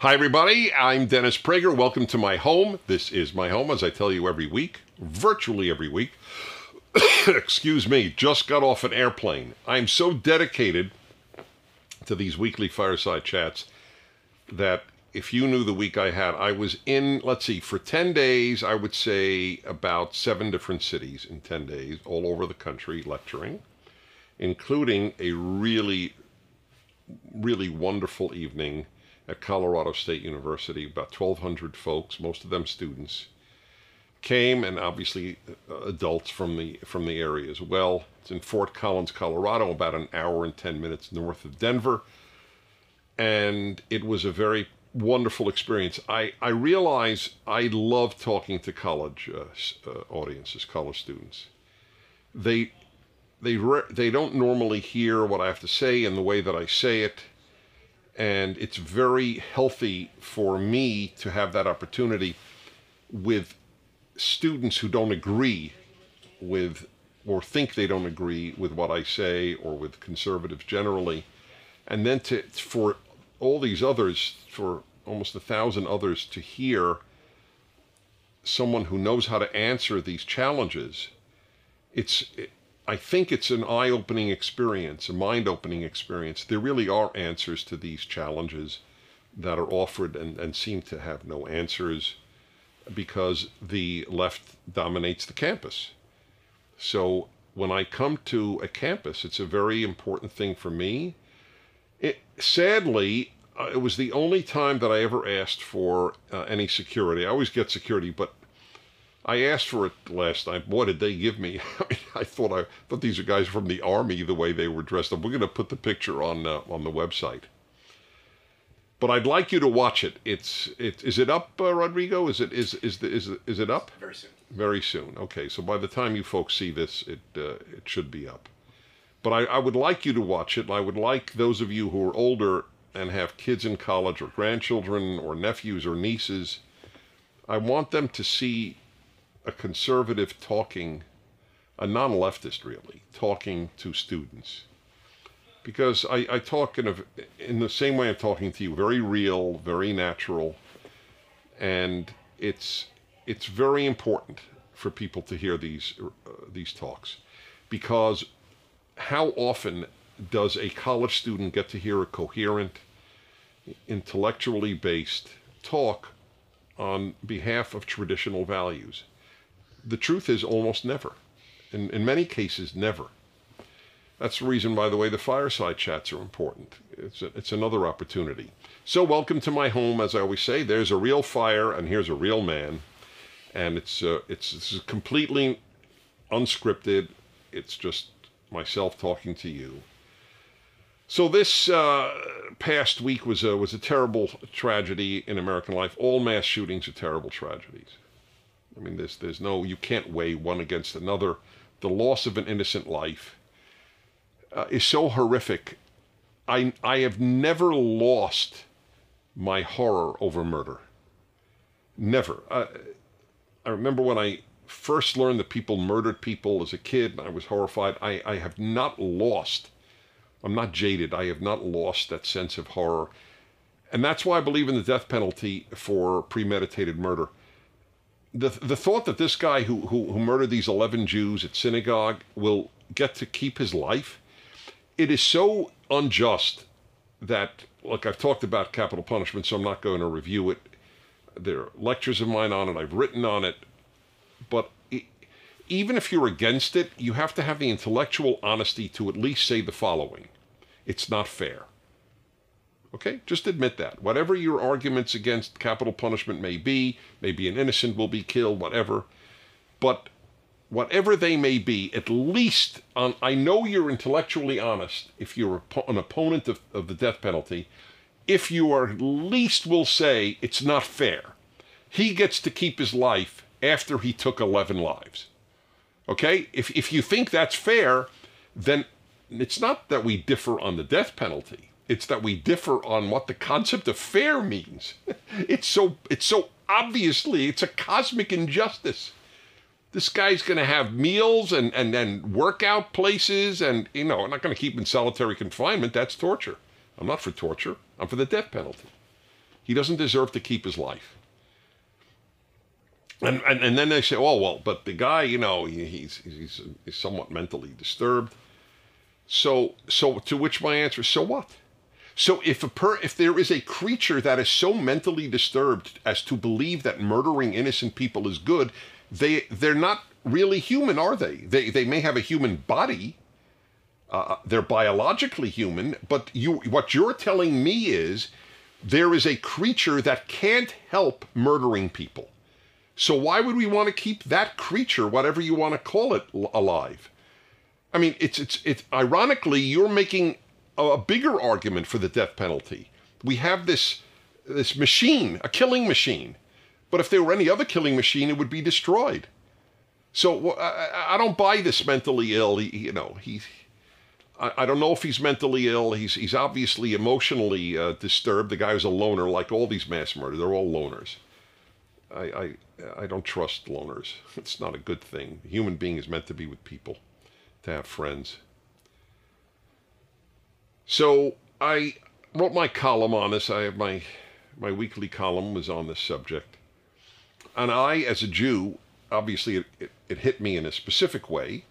Hi, everybody. I'm Dennis Prager. Welcome to my home. This is my home, as I tell you every week, virtually every week. Excuse me, just got off an airplane. I'm so dedicated to these weekly fireside chats that if you knew the week I had, I was in, let's see, for 10 days, I would say about seven different cities in 10 days, all over the country, lecturing, including a really, really wonderful evening at Colorado State University. About 1,200 folks, most of them students, came, and obviously uh, adults from the from the area as well. It's in Fort Collins, Colorado, about an hour and 10 minutes north of Denver, and it was a very wonderful experience. I, I realize I love talking to college uh, uh, audiences, college students. They they re- they don't normally hear what I have to say in the way that I say it, and it's very healthy for me to have that opportunity with students who don't agree with or think they don't agree with what I say or with conservatives generally, and then to for all these others, for almost a thousand others, to hear someone who knows how to answer these challenges, it's, it, I think it's an eye opening experience, a mind opening experience. There really are answers to these challenges that are offered and, and seem to have no answers because the left dominates the campus. So when I come to a campus, it's a very important thing for me. It, sadly, uh, it was the only time that I ever asked for uh, any security. I always get security, but I asked for it last time. What did they give me? I, mean, I thought I thought these are guys from the army the way they were dressed up. We're going to put the picture on uh, on the website. But I'd like you to watch it. It's it is it up, uh, Rodrigo? Is it is is the, is is it up? Very soon. Very soon. Okay, so by the time you folks see this, it uh, it should be up. But I, I would like you to watch it, and I would like those of you who are older and have kids in college or grandchildren or nephews or nieces, I want them to see a conservative talking, a non leftist really, talking to students. Because I, I talk in, a, in the same way I'm talking to you, very real, very natural, and it's, it's very important for people to hear these, uh, these talks. Because how often does a college student get to hear a coherent, intellectually based talk on behalf of traditional values? The truth is almost never. In, in many cases, never. That's the reason, by the way, the fireside chats are important. It's, a, it's another opportunity. So, welcome to my home. As I always say, there's a real fire, and here's a real man. And it's, uh, it's, it's completely unscripted. It's just myself talking to you. So this uh, past week was a, was a terrible tragedy in American life. All mass shootings are terrible tragedies. I mean, there's there's no you can't weigh one against another. The loss of an innocent life uh, is so horrific. I I have never lost my horror over murder. Never. Uh, I remember when I first learned that people murdered people as a kid, and I was horrified. I, I have not lost, I'm not jaded, I have not lost that sense of horror. And that's why I believe in the death penalty for premeditated murder. The, the thought that this guy who, who, who murdered these 11 Jews at synagogue will get to keep his life, it is so unjust that, look, I've talked about capital punishment, so I'm not going to review it. There are lectures of mine on it, I've written on it. But even if you're against it, you have to have the intellectual honesty to at least say the following it's not fair. Okay? Just admit that. Whatever your arguments against capital punishment may be, maybe an innocent will be killed, whatever. But whatever they may be, at least on, I know you're intellectually honest if you're an opponent of, of the death penalty, if you are at least will say it's not fair. He gets to keep his life after he took 11 lives. Okay? If, if you think that's fair, then it's not that we differ on the death penalty. It's that we differ on what the concept of fair means. it's so it's so obviously it's a cosmic injustice. This guy's going to have meals and and and workout places and you know, I'm not going to keep him in solitary confinement. That's torture. I'm not for torture. I'm for the death penalty. He doesn't deserve to keep his life. And, and, and then they say, oh, well, but the guy, you know, he, he's, he's, he's somewhat mentally disturbed. So, so to which my answer is, so what? So if a per, if there is a creature that is so mentally disturbed as to believe that murdering innocent people is good, they they're not really human, are they? They they may have a human body. Uh, they're biologically human, but you what you're telling me is there is a creature that can't help murdering people. So why would we want to keep that creature, whatever you want to call it, alive? I mean, it's it's it's ironically you're making a bigger argument for the death penalty. We have this this machine, a killing machine. But if there were any other killing machine, it would be destroyed. So I, I don't buy this mentally ill. He, you know, he. I, I, don't know if he's mentally ill. He's he's obviously emotionally uh, disturbed. The guy was a loner, like all these mass murders. They're all loners. I, I I don't trust loners. It's not a good thing. A human being is meant to be with people, to have friends. So I wrote my column on this. I have my my weekly column was on this subject, and I, as a Jew, obviously it, it, it hit me in a specific way.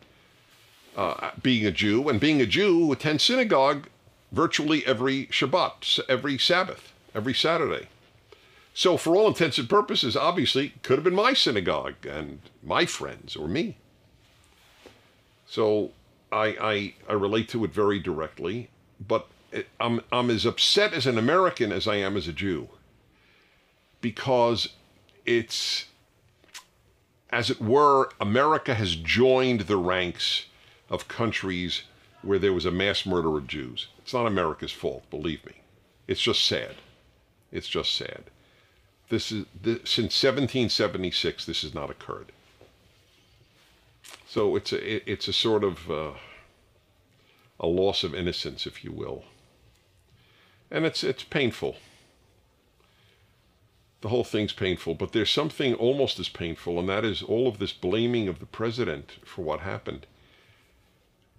Uh, being a Jew and being a Jew who attends synagogue virtually every Shabbat, every Sabbath, every Saturday. So, for all intents and purposes, obviously, could have been my synagogue and my friends or me. So, I, I, I relate to it very directly but it, I'm, I'm as upset as an American as I am as a Jew because it's, as it were, America has joined the ranks of countries where there was a mass murder of Jews. It's not America's fault, believe me. It's just sad. It's just sad. This is this, since 1776. This has not occurred. So it's a it's a sort of uh, a loss of innocence, if you will. And it's, it's painful. The whole thing's painful, but there's something almost as painful, and that is all of this blaming of the president for what happened.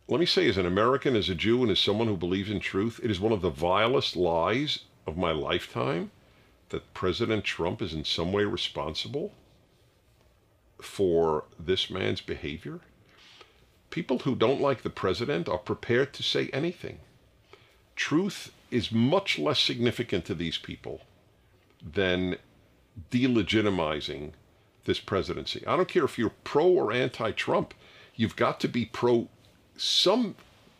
Let me say, as an American, as a Jew, and as someone who believes in truth, it is one of the vilest lies of my lifetime that President Trump is in some way responsible for this man's behavior people who don't like the president are prepared to say anything. Truth is much less significant to these people than delegitimizing this presidency. I don't care if you're pro or anti Trump, you've got to be pro some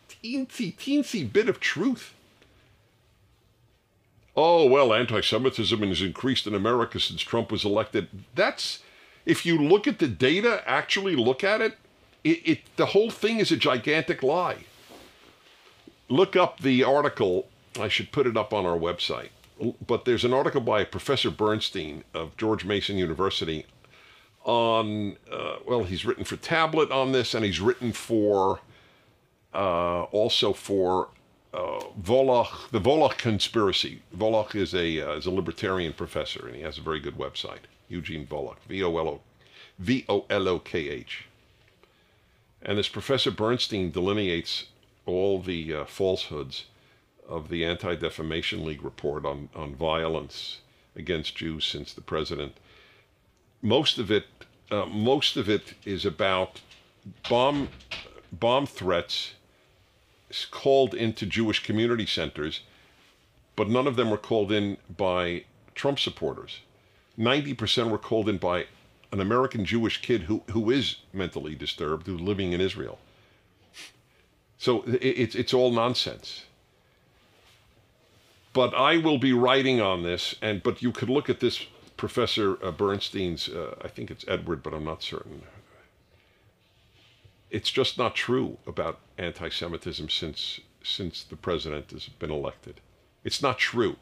teensy, teensy bit of truth. Oh, well, anti Semitism has increased in America since Trump was elected. That's, if you look at the data, actually look at it, it, it, the whole thing is a gigantic lie. Look up the article. I should put it up on our website. But there's an article by Professor Bernstein of George Mason University on, uh, well, he's written for Tablet on this, and he's written for uh, also for uh, Volokh, the Volokh conspiracy. Volokh is a uh, is a libertarian professor, and he has a very good website. Eugene Volokh, V O L O V O L O K H. And this Professor Bernstein delineates all the uh, falsehoods of the Anti Defamation League report on, on violence against Jews since the president. Most of it, uh, most of it is about bomb, bomb threats called into Jewish community centers, but none of them were called in by Trump supporters. 90% were called in by an American Jewish kid who, who is mentally disturbed, who's living in Israel. So it, it's, it's all nonsense. But I will be writing on this, and but you could look at this Professor uh, Bernstein's, uh, I think it's Edward, but I'm not certain. It's just not true about anti-Semitism since since the president has been elected. It's not true.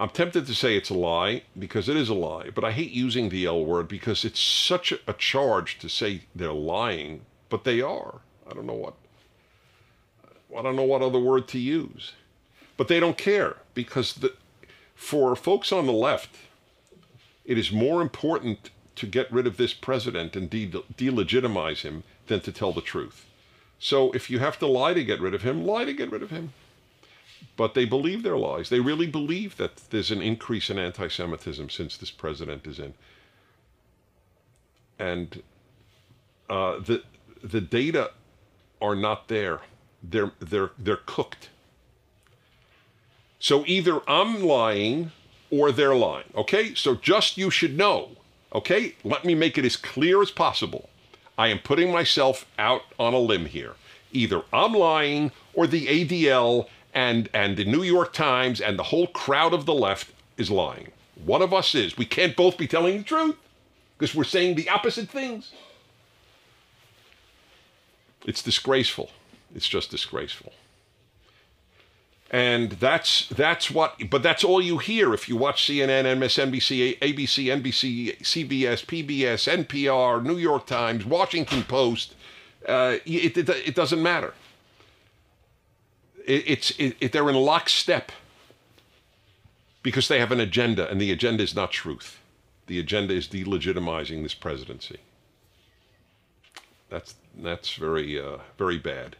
I'm tempted to say it's a lie because it is a lie, but I hate using the L word because it's such a, charge to say they're lying, but they are. I don't know what I don't know what other word to use. But they don't care because the, for folks on the left, it is more important to get rid of this president and de- delegitimize him than to tell the truth. So if you have to lie to get rid of him, lie to get rid of him. But they believe their lies. They really believe that there's an increase in anti Semitism since this president is in. And uh, the, the data are not there. They're, they're, they're cooked. So either I'm lying or they're lying. Okay? So just you should know. Okay? Let me make it as clear as possible. I am putting myself out on a limb here. Either I'm lying or the ADL and, and the New York Times and the whole crowd of the left is lying. One of us is. We can't both be telling the truth because we're saying the opposite things. It's disgraceful. It's just disgraceful. And that's that's what but that's all you hear if you watch CNN, MSNBC, ABC, NBC, CBS, PBS, NPR, New York Times, Washington Post. Uh, it, it, it, doesn't matter. It, it's it, they're in lockstep because they have an agenda, and the agenda is not truth. The agenda is delegitimizing this presidency. That's that's very uh, very bad.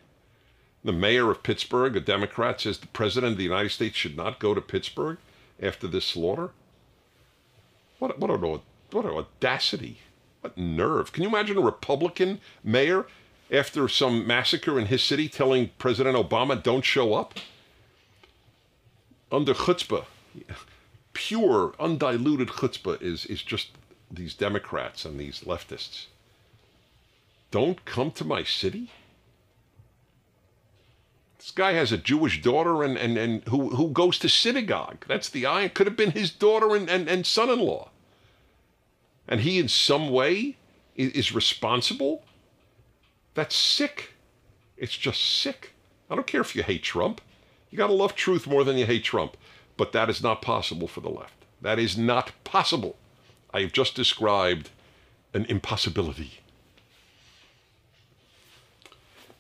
The mayor of Pittsburgh, a Democrat, says the president of the United States should not go to Pittsburgh after this slaughter. What what an what an audacity! What nerve! Can you imagine a Republican mayor after some massacre in his city telling President Obama don't show up? Under chutzpah, pure, undiluted chutzpah is is just these Democrats and these leftists. Don't come to my city. This guy has a Jewish daughter and, and, and who, who goes to synagogue. That's the eye. It could have been his daughter and, and, and son in law. And he, in some way, is, is responsible. That's sick. It's just sick. I don't care if you hate Trump. You got to love truth more than you hate Trump. But that is not possible for the left. That is not possible. I have just described an impossibility.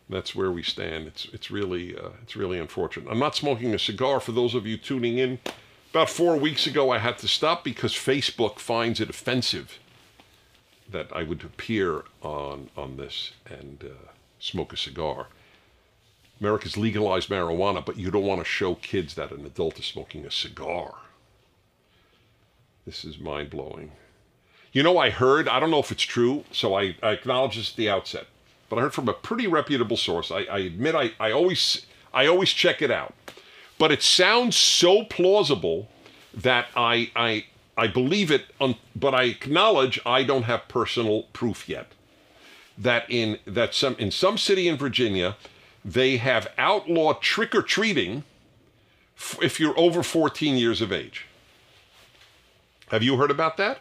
That's where we stand. It's it's really uh, it's really unfortunate. I'm not smoking a cigar for those of you tuning in. About four weeks ago, I had to stop because Facebook finds it offensive that I would appear on on this and uh, smoke a cigar. America's legalized marijuana, but you don't want to show kids that an adult is smoking a cigar. This is mind blowing. You know, I heard, I don't know if it's true, so I, I acknowledge this at the outset but I heard from a pretty reputable source. I, I admit I, I always I always check it out, but it sounds so plausible that I I I believe it. But I acknowledge I don't have personal proof yet. That in that some in some city in Virginia, they have outlawed trick or treating if you're over 14 years of age. Have you heard about that?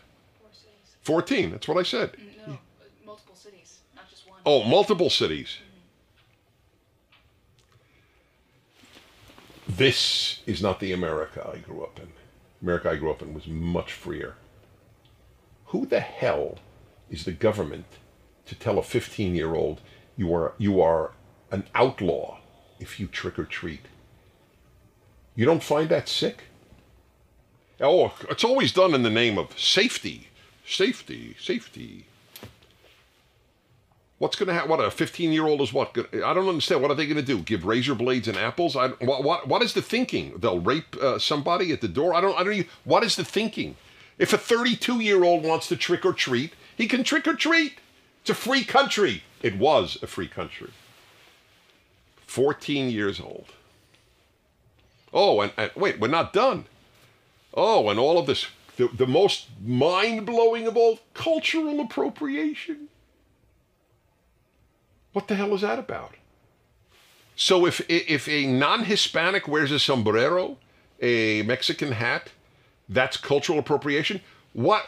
14. That's what I said. Mm, no, yeah. multiple cities, not just one. Oh, multiple cities. Mm-hmm. This is not the America I grew up in. America I grew up in was much freer. Who the hell is the government to tell a 15 year old you are, you are an outlaw if you trick or treat? You don't find that sick? Oh, it's always done in the name of safety, safety, safety. What's going to happen? What a 15 year old is what? I don't understand. What are they going to do? Give razor blades and apples? I, what, what, what is the thinking? They'll rape uh, somebody at the door? I don't, I don't even, what is the thinking? If a 32 year old wants to trick or treat, he can trick or treat. It's a free country. It was a free country. 14 years old. Oh, and, and wait, we're not done. Oh, and all of this, the, the most mind blowing of all cultural appropriation. What the hell is that about? So if if a non-Hispanic wears a sombrero, a Mexican hat, that's cultural appropriation. What?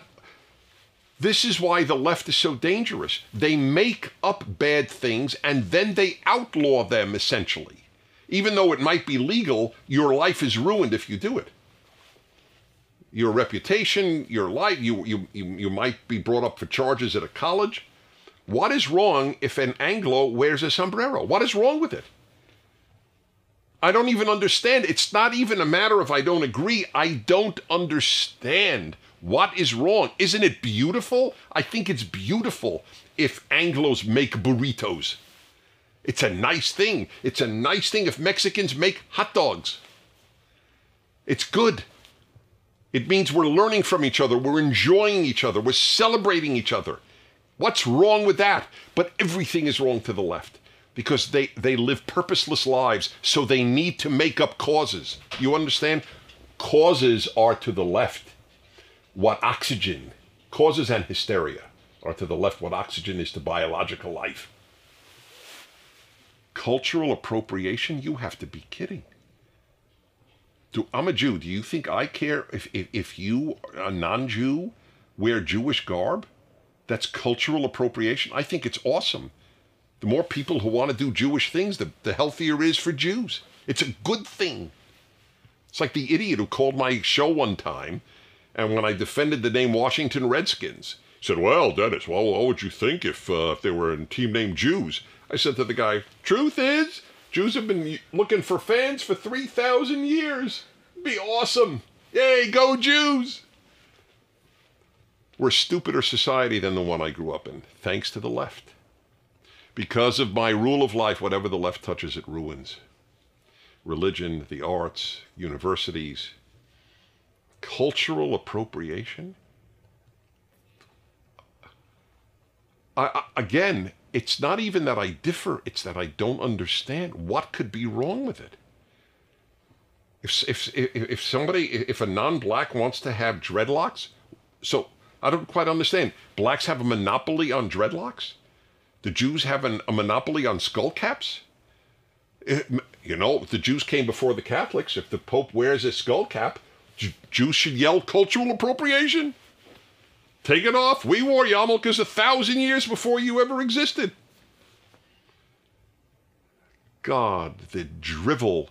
This is why the left is so dangerous. They make up bad things and then they outlaw them essentially. Even though it might be legal, your life is ruined if you do it. Your reputation, your life, you, you, you, you might be brought up for charges at a college. What is wrong if an Anglo wears a sombrero? What is wrong with it? I don't even understand. It's not even a matter of I don't agree. I don't understand. What is wrong? Isn't it beautiful? I think it's beautiful if Anglos make burritos. It's a nice thing. It's a nice thing if Mexicans make hot dogs. It's good. It means we're learning from each other, we're enjoying each other, we're celebrating each other. What's wrong with that? But everything is wrong to the left because they, they live purposeless lives, so they need to make up causes. You understand? Causes are to the left what oxygen, causes and hysteria are to the left what oxygen is to biological life. Cultural appropriation? You have to be kidding. Do, I'm a Jew. Do you think I care if, if, if you, a non Jew, wear Jewish garb? That's cultural appropriation. I think it's awesome. The more people who want to do Jewish things, the, the healthier it is for Jews. It's a good thing. It's like the idiot who called my show one time, and when I defended the name Washington Redskins, said, Well, Dennis, well, what would you think if, uh, if they were a team named Jews? I said to the guy, Truth is, Jews have been looking for fans for 3,000 years. Be awesome. Yay, go Jews! We're a stupider society than the one I grew up in, thanks to the left. Because of my rule of life, whatever the left touches, it ruins. Religion, the arts, universities, cultural appropriation. I, I, again, it's not even that I differ, it's that I don't understand what could be wrong with it. If, if, if, somebody, if a non black wants to have dreadlocks, so I don't quite understand. Blacks have a monopoly on dreadlocks? The Jews have an, a monopoly on skull caps? It, eh, you know, the Jews came before the Catholics. If the Pope wears a skull cap, J- Jews should yell cultural appropriation. Take it off. We wore yarmulkes a thousand years before you ever existed. God, the drivel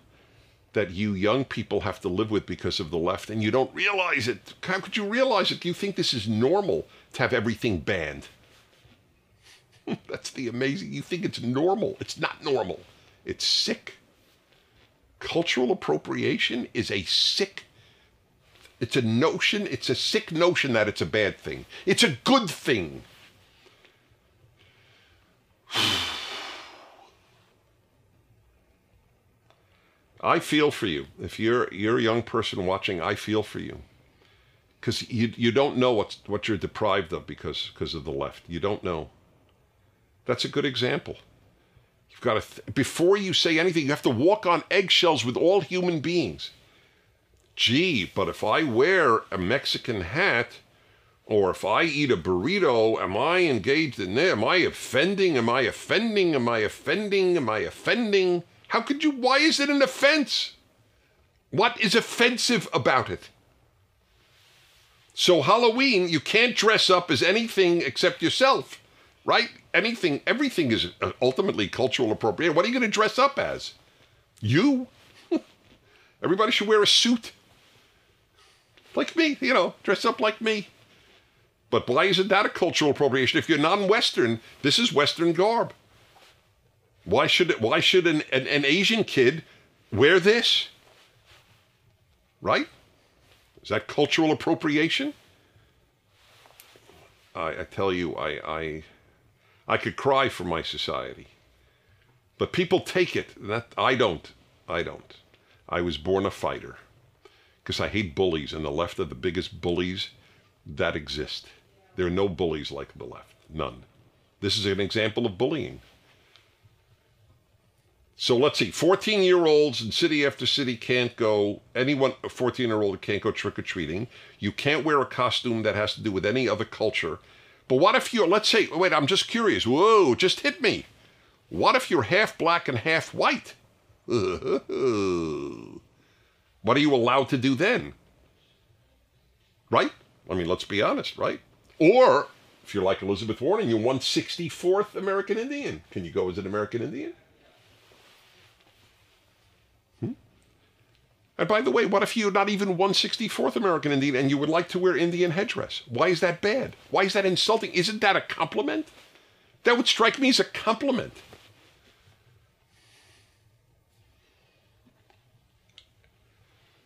that you young people have to live with because of the left, and you don't realize it. How could you realize it? Do you think this is normal to have everything banned? That's the amazing. You think it's normal. It's not normal. It's sick. Cultural appropriation is a sick it's a notion, it's a sick notion that it's a bad thing. It's a good thing. I feel for you. If you're you're a young person watching, I feel for you. Cuz you you don't know what's what you're deprived of because because of the left. You don't know. That's a good example. You've got to th- before you say anything, you have to walk on eggshells with all human beings gee, but if I wear a Mexican hat or if I eat a burrito, am I engaged in there? Am I offending? Am I offending? Am I offending? Am I offending? How could you? Why is it an offense? What is offensive about it? So, Halloween, you can't dress up as anything except yourself, right? Anything, everything is ultimately cultural appropriation. What are you going to dress up as? You? Everybody should wear a suit like me, you know, dress up like me. But why isn't that a cultural appropriation? If you're non-Western, this is Western garb. Why should why should an, an, an Asian kid wear this? Right? Is that cultural appropriation? I, I tell you, I, I I could cry for my society. But people take it. That I don't. I don't. I was born a fighter because I hate bullies, and the left are the biggest bullies that exist. There are no bullies like the left, none. This is an example of bullying. So let's see, 14 year olds in city after city can't go, anyone, a 14 year old can't go trick or treating. You can't wear a costume that has to do with any other culture. But what if you're, let's say, wait, I'm just curious. Whoa, just hit me. What if you're half black and half white? What are you allowed to do then? Right? I mean, let's be honest, right? Or if you're like Elizabeth Warren you're 164th American Indian, can you go as an American Indian? And by the way, what if you're not even 164th American Indian and you would like to wear Indian headdress? Why is that bad? Why is that insulting? Isn't that a compliment? That would strike me as a compliment.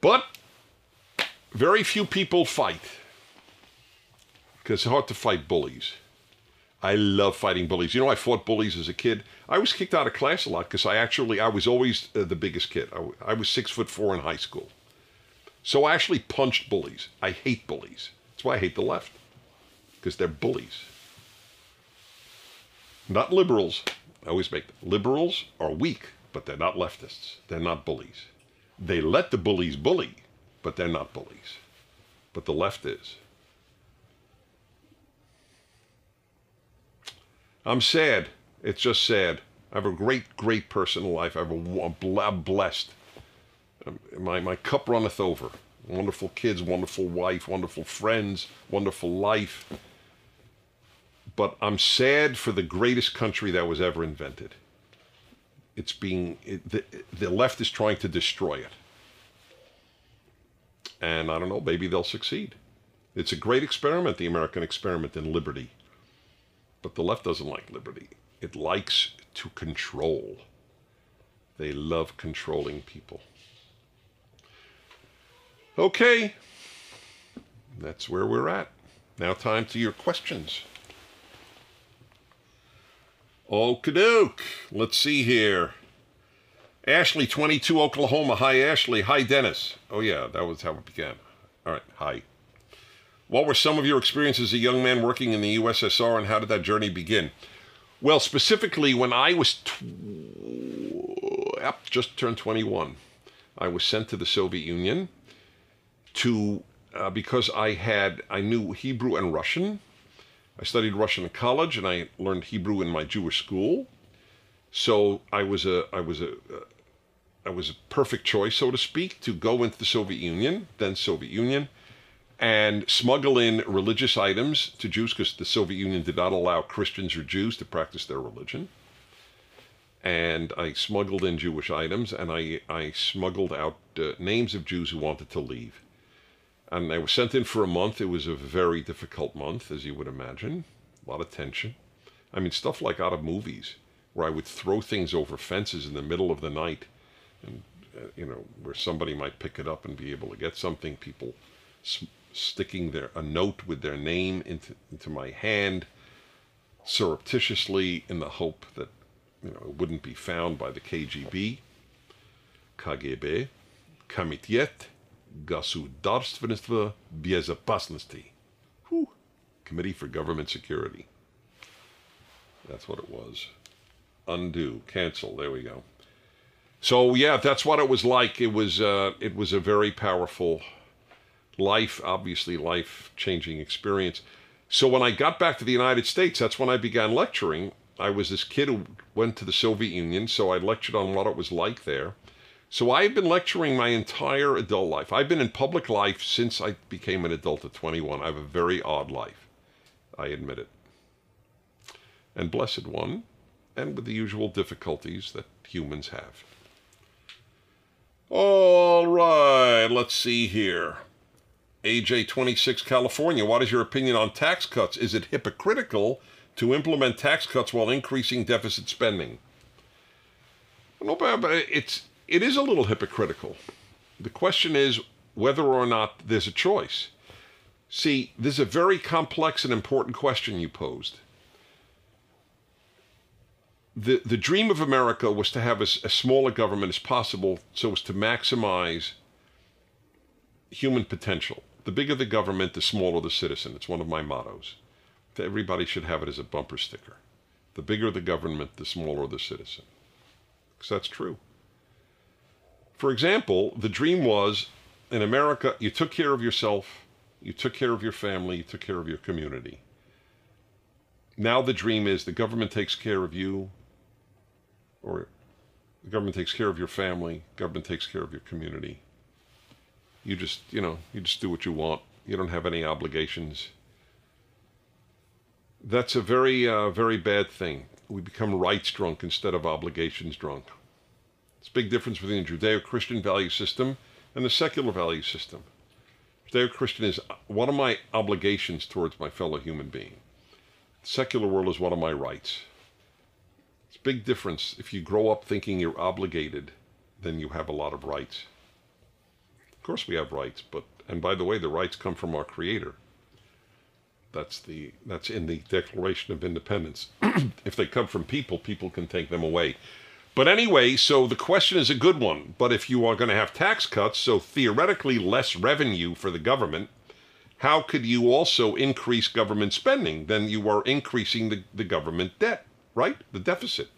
But very few people fight because it's hard to fight bullies. I love fighting bullies. You know, I fought bullies as a kid. I was kicked out of class a lot because I actually I was always uh, the biggest kid. I, I was six foot four in high school. So I actually punched bullies. I hate bullies. That's why I hate the left, because they're bullies. Not liberals. I always make liberals are weak, but they're not leftists. They're not bullies. They let the bullies bully, but they're not bullies. But the left is. I'm sad. It's just sad. I have a great, great personal life. I have a, I'm blessed. Um, my, my cup runneth over. Wonderful kids, wonderful wife, wonderful friends, wonderful life. But I'm sad for the greatest country that was ever invented. It's being, it, the, the left is trying to destroy it. And I don't know, maybe they'll succeed. It's a great experiment, the American experiment in liberty. But the left doesn't like liberty. It likes to control. They love controlling people. Okay, that's where we're at. Now, time to your questions. Okie Let's see here. Ashley, 22, Oklahoma. Hi, Ashley. Hi, Dennis. Oh, yeah, that was how it began. All right, hi. What were some of your experiences as a young man working in the USSR and how did that journey begin? Well, specifically, when I was tw- just turned 21, I was sent to the Soviet Union to uh, because I had I knew Hebrew and Russian. I studied Russian in college and I learned Hebrew in my Jewish school. So I was a I was a uh, I was a perfect choice, so to speak, to go into the Soviet Union, then Soviet Union, and smuggle in religious items to Jews because the Soviet Union did not allow Christians or Jews to practice their religion. And I smuggled in Jewish items and I, I smuggled out uh, names of Jews who wanted to leave. And I was sent in for a month. It was a very difficult month, as you would imagine. A lot of tension. I mean, stuff like out of movies, where I would throw things over fences in the middle of the night, and uh, you know, where somebody might pick it up and be able to get something. People sticking their a note with their name into into my hand surreptitiously in the hope that you know it wouldn't be found by the KGB, KGB, Комитет государственного безопасности, Committee for Government Security. That's what it was. Undo, cancel. There we go. So yeah, that's what it was like. It was uh, it was a very powerful life, obviously life changing experience. So when I got back to the United States, that's when I began lecturing. I was this kid who went to the Soviet Union, so I lectured on what it was like there. So I've been lecturing my entire adult life. I've been in public life since I became an adult at 21. I have a very odd life. I admit it. And blessed one, and with the usual difficulties that humans have. All right, let's see here. AJ26 California, what is your opinion on tax cuts? Is it hypocritical to implement tax cuts while increasing deficit spending? No, uh, but it's it is a little hypocritical. The question is whether or not there's a choice. See, this is a very complex and important question you posed. The, the dream of America was to have as, as small a government as possible so as to maximize human potential. The bigger the government, the smaller the citizen. It's one of my mottos. Everybody should have it as a bumper sticker. The bigger the government, the smaller the citizen. Because that's true. For example, the dream was in America, you took care of yourself, you took care of your family, you took care of your community. Now the dream is the government takes care of you, or the government takes care of your family, government takes care of your community, you just, you know, you just do what you want. You don't have any obligations. That's a very, uh, very bad thing. We become rights drunk instead of obligations drunk. It's a big difference between the Judeo-Christian value system and the secular value system. Judeo-Christian is what are my obligations towards my fellow human being? The secular world is what are my rights? It's a big difference. If you grow up thinking you're obligated, then you have a lot of rights. Course we have rights, but and by the way, the rights come from our Creator. That's the that's in the Declaration of Independence. if they come from people, people can take them away. But anyway, so the question is a good one. But if you are going to have tax cuts, so theoretically less revenue for the government, how could you also increase government spending? Then you are increasing the, the government debt, right? The deficit.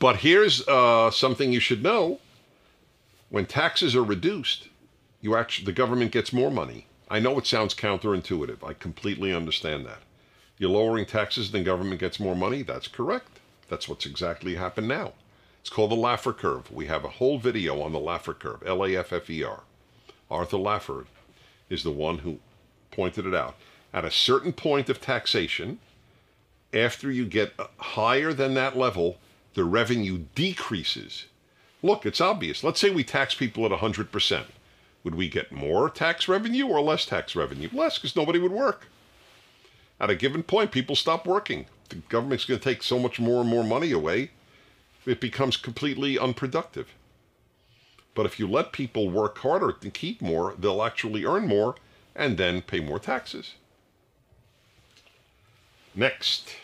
But here's uh, something you should know when taxes are reduced, you actually the government gets more money. I know it sounds counterintuitive. I completely understand that. You're lowering taxes, then government gets more money. That's correct. That's what's exactly happened now. It's called the Laffer curve. We have a whole video on the Laffer curve, L A F F E R. Arthur Laffer is the one who pointed it out. At a certain point of taxation, after you get higher than that level, the revenue decreases. Look, it's obvious. Let's say we tax people at 100%. Would we get more tax revenue or less tax revenue? Less, because nobody would work. At a given point, people stop working. The government's going to take so much more and more money away, it becomes completely unproductive. But if you let people work harder to keep more, they'll actually earn more and then pay more taxes. Next.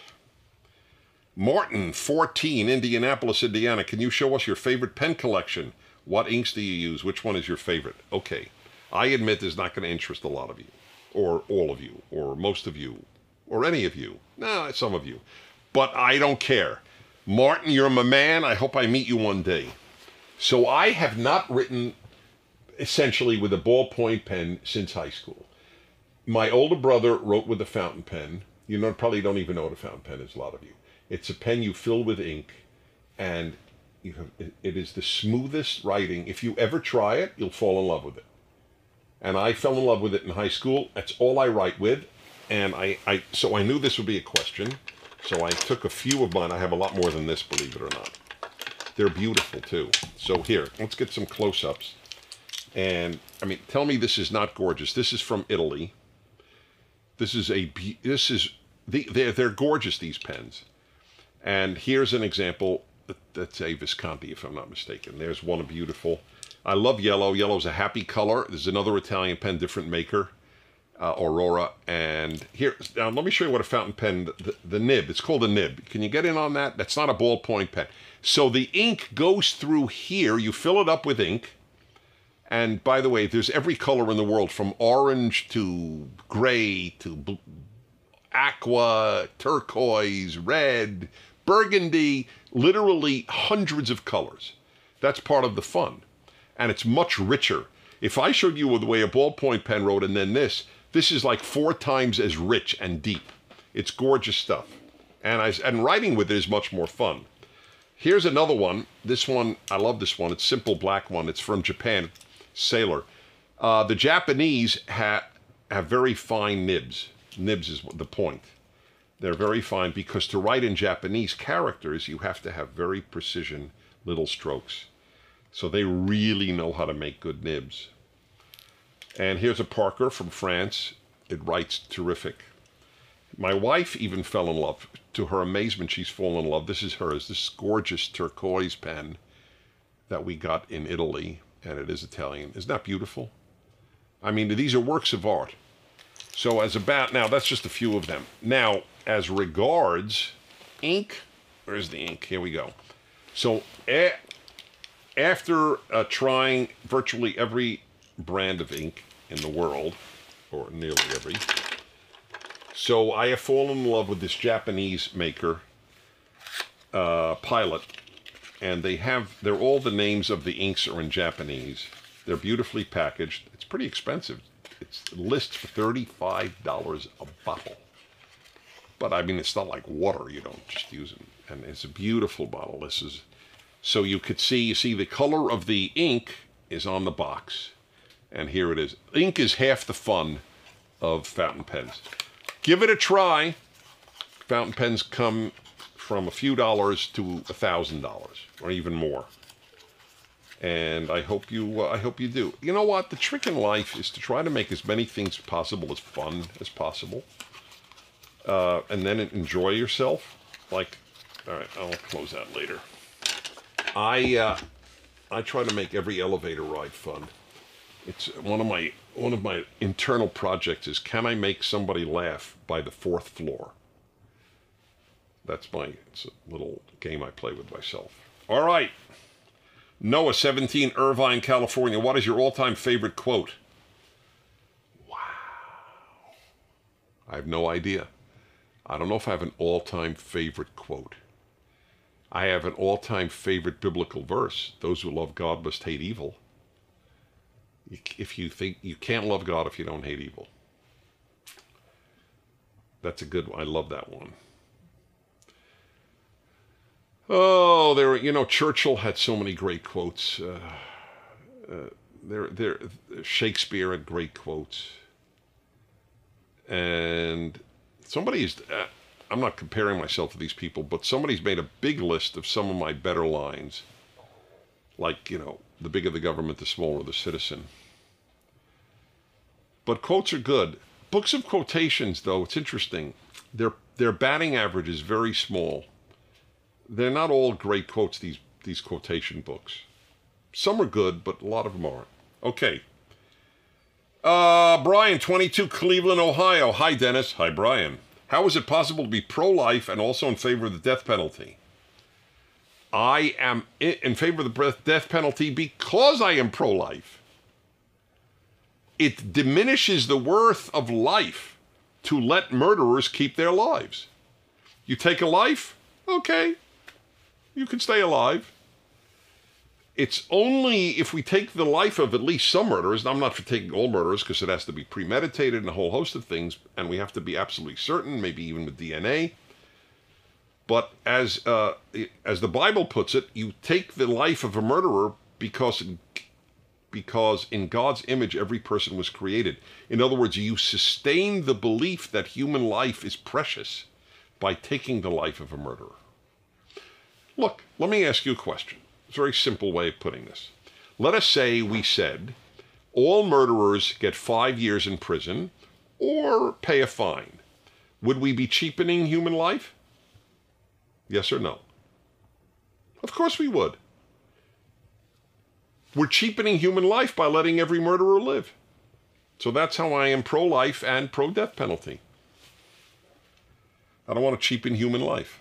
Martin, 14, Indianapolis, Indiana. Can you show us your favorite pen collection? What inks do you use? Which one is your favorite? Okay. I admit this is not going to interest a lot of you, or all of you, or most of you, or any of you. No, some of you. But I don't care. Martin, you're my man. I hope I meet you one day. So I have not written essentially with a ballpoint pen since high school. My older brother wrote with a fountain pen. You know, probably don't even know what a fountain pen is, a lot of you. It's a pen you fill with ink, and you have, it, is the smoothest writing. If you ever try it, you'll fall in love with it. And I fell in love with it in high school. That's all I write with, and I, I so I knew this would be a question. So I took a few of mine. I have a lot more than this, believe it or not. They're beautiful too. So here, let's get some close-ups. And I mean, tell me this is not gorgeous. This is from Italy. This is a this is the they're they're gorgeous these pens. And here's an example. That's a Visconti, if I'm not mistaken. There's one beautiful. I love yellow. Yellow's a happy color. There's another Italian pen, different maker, uh, Aurora. And here, now let me show you what a fountain pen, the, the nib, it's called a nib. Can you get in on that? That's not a ballpoint pen. So the ink goes through here. You fill it up with ink. And by the way, there's every color in the world from orange to gray to aqua, turquoise, red, burgundy, literally hundreds of colors. That's part of the fun. And it's much richer. If I showed you the way a ballpoint pen wrote and then this, this is like four times as rich and deep. It's gorgeous stuff. And, I, and writing with it is much more fun. Here's another one. This one, I love this one. It's simple black one. It's from Japan, Sailor. Uh, the Japanese ha have very fine nibs. Nibs is the point. They're very fine because to write in Japanese characters, you have to have very precision little strokes. So they really know how to make good nibs. And here's a Parker from France. It writes terrific. My wife even fell in love. To her amazement, she's fallen in love. This is hers, this gorgeous turquoise pen that we got in Italy, and it is Italian. Isn't that beautiful? I mean, these are works of art. So as about, now that's just a few of them. Now, as regards ink, where's the ink? Here we go. So a, after uh, trying virtually every brand of ink in the world, or nearly every, so I have fallen in love with this Japanese maker, uh, Pilot, and they have, they're all the names of the inks are in Japanese. They're beautifully packaged. It's pretty expensive. It's lists for $35 a bottle. But I mean, it's not like water. You don't just use it. And it's a beautiful bottle. This is, so you could see, you see the color of the ink is on the box. And here it is. Ink is half the fun of fountain pens. Give it a try. Fountain pens come from a few dollars to a thousand dollars or even more. And I hope you, uh, I hope you do. You know what? The trick in life is to try to make as many things possible as fun as possible uh, and then enjoy yourself. Like, all right, I'll close that later. I uh, I try to make every elevator ride fun. It's one of my one of my internal projects is can I make somebody laugh by the fourth floor? That's my it's a little game I play with myself. All right. Noah 17, Irvine, California. What is your all-time favorite quote? Wow. I have no idea. I don't know if I have an all-time favorite quote. I have an all-time favorite biblical verse. Those who love God must hate evil. If you think you can't love God if you don't hate evil. That's a good one. I love that one. Oh, there. You know, Churchill had so many great quotes. Uh, uh, there, there. Shakespeare had great quotes, and somebody's. Uh, I'm not comparing myself to these people, but somebody's made a big list of some of my better lines. Like you know, the bigger the government, the smaller the citizen. But quotes are good. Books of quotations, though, it's interesting. Their their batting average is very small they're not all great quotes, these, these quotation books. Some are good, but a lot of them aren't. Okay. Uh, Brian, 22, Cleveland, Ohio. Hi, Dennis. Hi, Brian. How is it possible to be pro life and also in favor of the death penalty? I am in favor of the death penalty because I am pro life. It diminishes the worth of life to let murderers keep their lives. You take a life? Okay, you can stay alive. It's only if we take the life of at least some murderers, and I'm not for taking all murderers because it has to be premeditated and a whole host of things, and we have to be absolutely certain, maybe even with DNA. But as uh, as the Bible puts it, you take the life of a murderer because because in God's image every person was created. In other words, you sustain the belief that human life is precious by taking the life of a murderer. Look, let me ask you a question. It's a very simple way of putting this. Let us say we said all murderers get five years in prison or pay a fine. Would we be cheapening human life? Yes or no? Of course we would. We're cheapening human life by letting every murderer live. So that's how I am pro life and pro death penalty. I don't want to cheapen human life.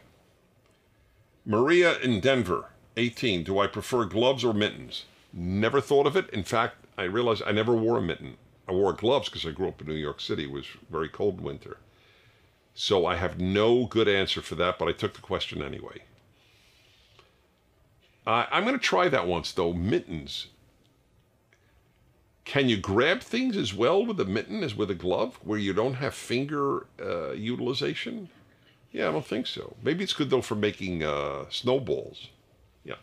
Maria in Denver, 18. Do I prefer gloves or mittens? Never thought of it. In fact, I realized I never wore a mitten. I wore gloves because I grew up in New York City. It was very cold winter. So I have no good answer for that, but I took the question anyway. Uh, I'm going to try that once, though. Mittens. Can you grab things as well with a mitten as with a glove where you don't have finger uh, utilization? Yeah, I don't think so. Maybe it's good though for making uh, snowballs. Yeah.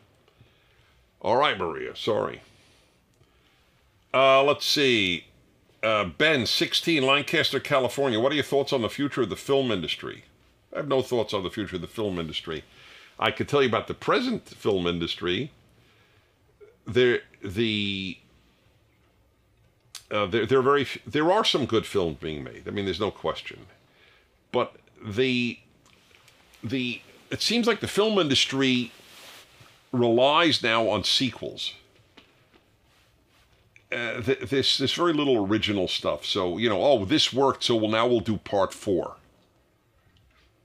All right, Maria. Sorry. Uh, let's see. Uh, ben, 16, Lancaster, California. What are your thoughts on the future of the film industry? I have no thoughts on the future of the film industry. I could tell you about the present film industry. There, the uh, there, there are very there are some good films being made. I mean, there's no question, but the the it seems like the film industry relies now on sequels. Uh, th- this this very little original stuff. So you know, oh, this worked, so well now we'll do part four.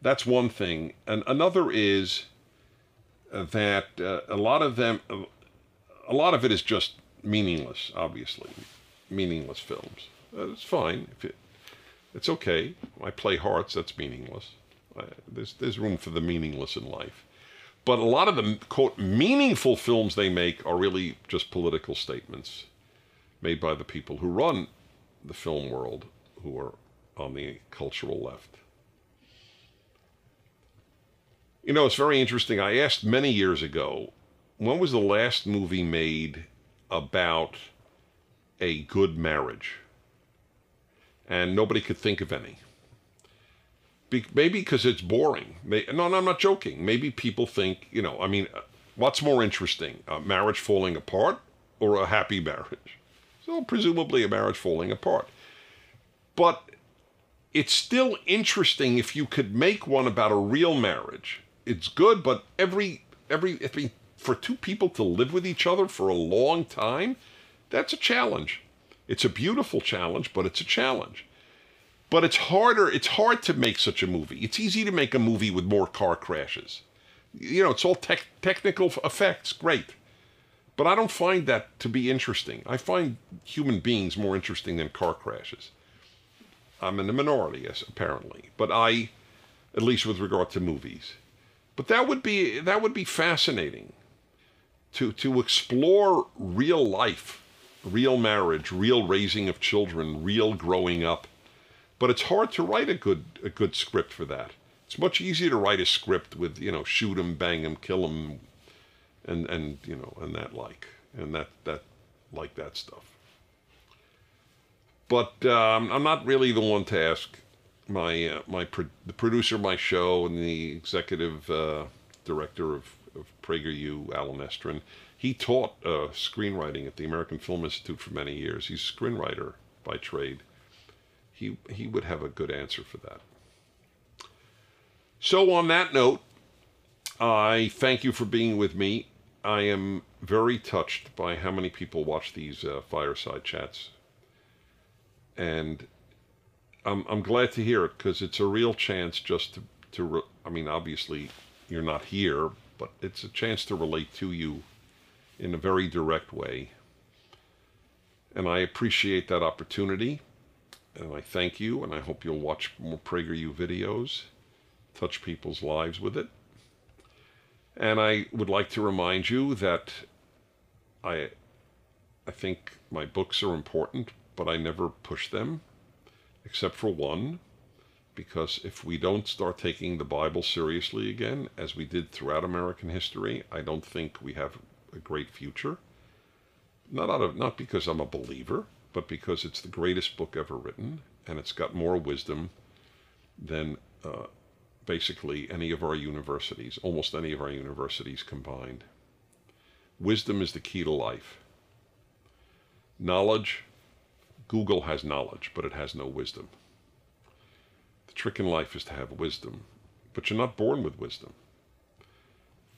That's one thing, and another is uh, that uh, a lot of them, a lot of it is just meaningless. Obviously, meaningless films. Uh, it's fine. if It, it's okay. I play hearts. That's meaningless. There's, there's room for the meaningless in life. But a lot of the, quote, meaningful films they make are really just political statements made by the people who run the film world, who are on the cultural left. You know, it's very interesting. I asked many years ago, when was the last movie made about a good marriage? And nobody could think of any. Be, maybe because it's boring. No, no, I'm not joking. Maybe people think, you know, I mean, uh, what's more interesting, a marriage falling apart or a happy marriage? So, presumably, a marriage falling apart. But it's still interesting if you could make one about a real marriage. It's good, but every every I mean, for two people to live with each other for a long time, that's a challenge. It's a beautiful challenge, but it's a challenge. But it's harder. It's hard to make such a movie. It's easy to make a movie with more car crashes. You know, it's all tech, technical effects. Great. But I don't find that to be interesting. I find human beings more interesting than car crashes. I'm in the minority, yes, apparently. But I, at least with regard to movies. But that would be that would be fascinating to to explore real life, real marriage, real raising of children, real growing up. But it's hard to write a good a good script for that. It's much easier to write a script with you know shoot 'em, bang 'em, kill 'em, and and you know and that like and that that like that stuff. But um, I'm not really the one to ask my uh, my pro- the producer of my show and the executive uh, director of, of PragerU, Allen Estrin. He taught uh, screenwriting at the American Film Institute for many years. He's a screenwriter by trade. He he would have a good answer for that. So on that note, I thank you for being with me. I am very touched by how many people watch these uh, fireside chats. And I'm, I'm glad to hear it because it's a real chance just to, to re- I mean, obviously you're not here, but it's a chance to relate to you in a very direct way. And I appreciate that opportunity. And I thank you, and I hope you'll watch more PragerU videos, touch people's lives with it. And I would like to remind you that I, I think my books are important, but I never push them, except for one, because if we don't start taking the Bible seriously again, as we did throughout American history, I don't think we have a great future. Not out of not because I'm a believer, but because it's the greatest book ever written, and it's got more wisdom than uh, basically any of our universities, almost any of our universities combined. Wisdom is the key to life. Knowledge, Google has knowledge, but it has no wisdom. The trick in life is to have wisdom, but you're not born with wisdom.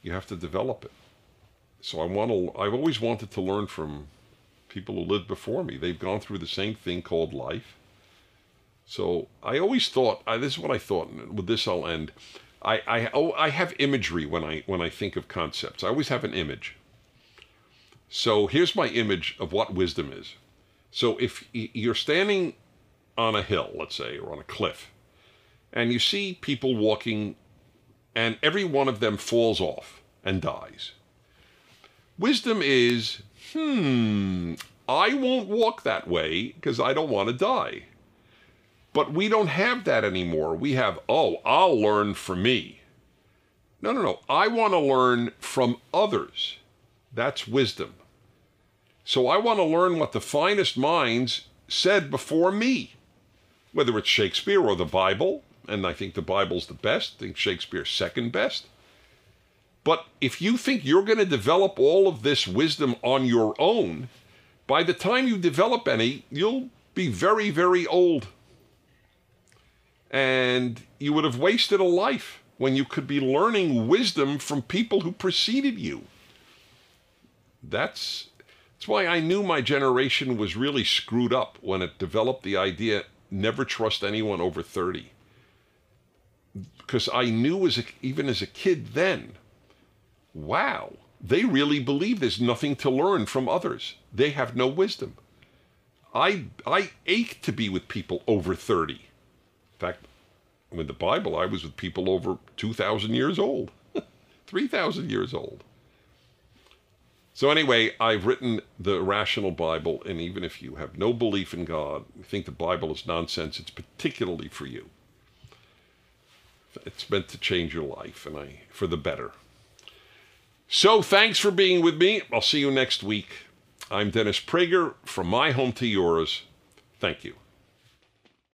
You have to develop it. So I want to, I've always wanted to learn from people who lived before me. They've gone through the same thing called life so I always thought uh, this is what I thought. With this, I'll end. I I oh, I have imagery when I when I think of concepts. I always have an image. So here's my image of what wisdom is. So if you're standing on a hill, let's say, or on a cliff, and you see people walking, and every one of them falls off and dies. Wisdom is, hmm, I won't walk that way because I don't want to die. But we don't have that anymore. We have, oh, I'll learn from me. No, no, no. I want to learn from others. That's wisdom. So I want to learn what the finest minds said before me, whether it's Shakespeare or the Bible. And I think the Bible's the best. I think Shakespeare's second best. But if you think you're going to develop all of this wisdom on your own, by the time you develop any, you'll be very, very old and you would have wasted a life when you could be learning wisdom from people who preceded you. That's that's why I knew my generation was really screwed up when it developed the idea never trust anyone over 30. Because I knew as a, even as a kid then, wow, they really believe there's nothing to learn from others. They have no wisdom. I I ache to be with people over 30 In fact, with the Bible, I was with people over 2,000 years old, 3,000 years old. So, anyway, I've written the Rational Bible, and even if you have no belief in God, you think the Bible is nonsense, it's particularly for you. It's meant to change your life, and I for the better. So, thanks for being with me. I'll see you next week. I'm Dennis Prager from my home to yours. Thank you.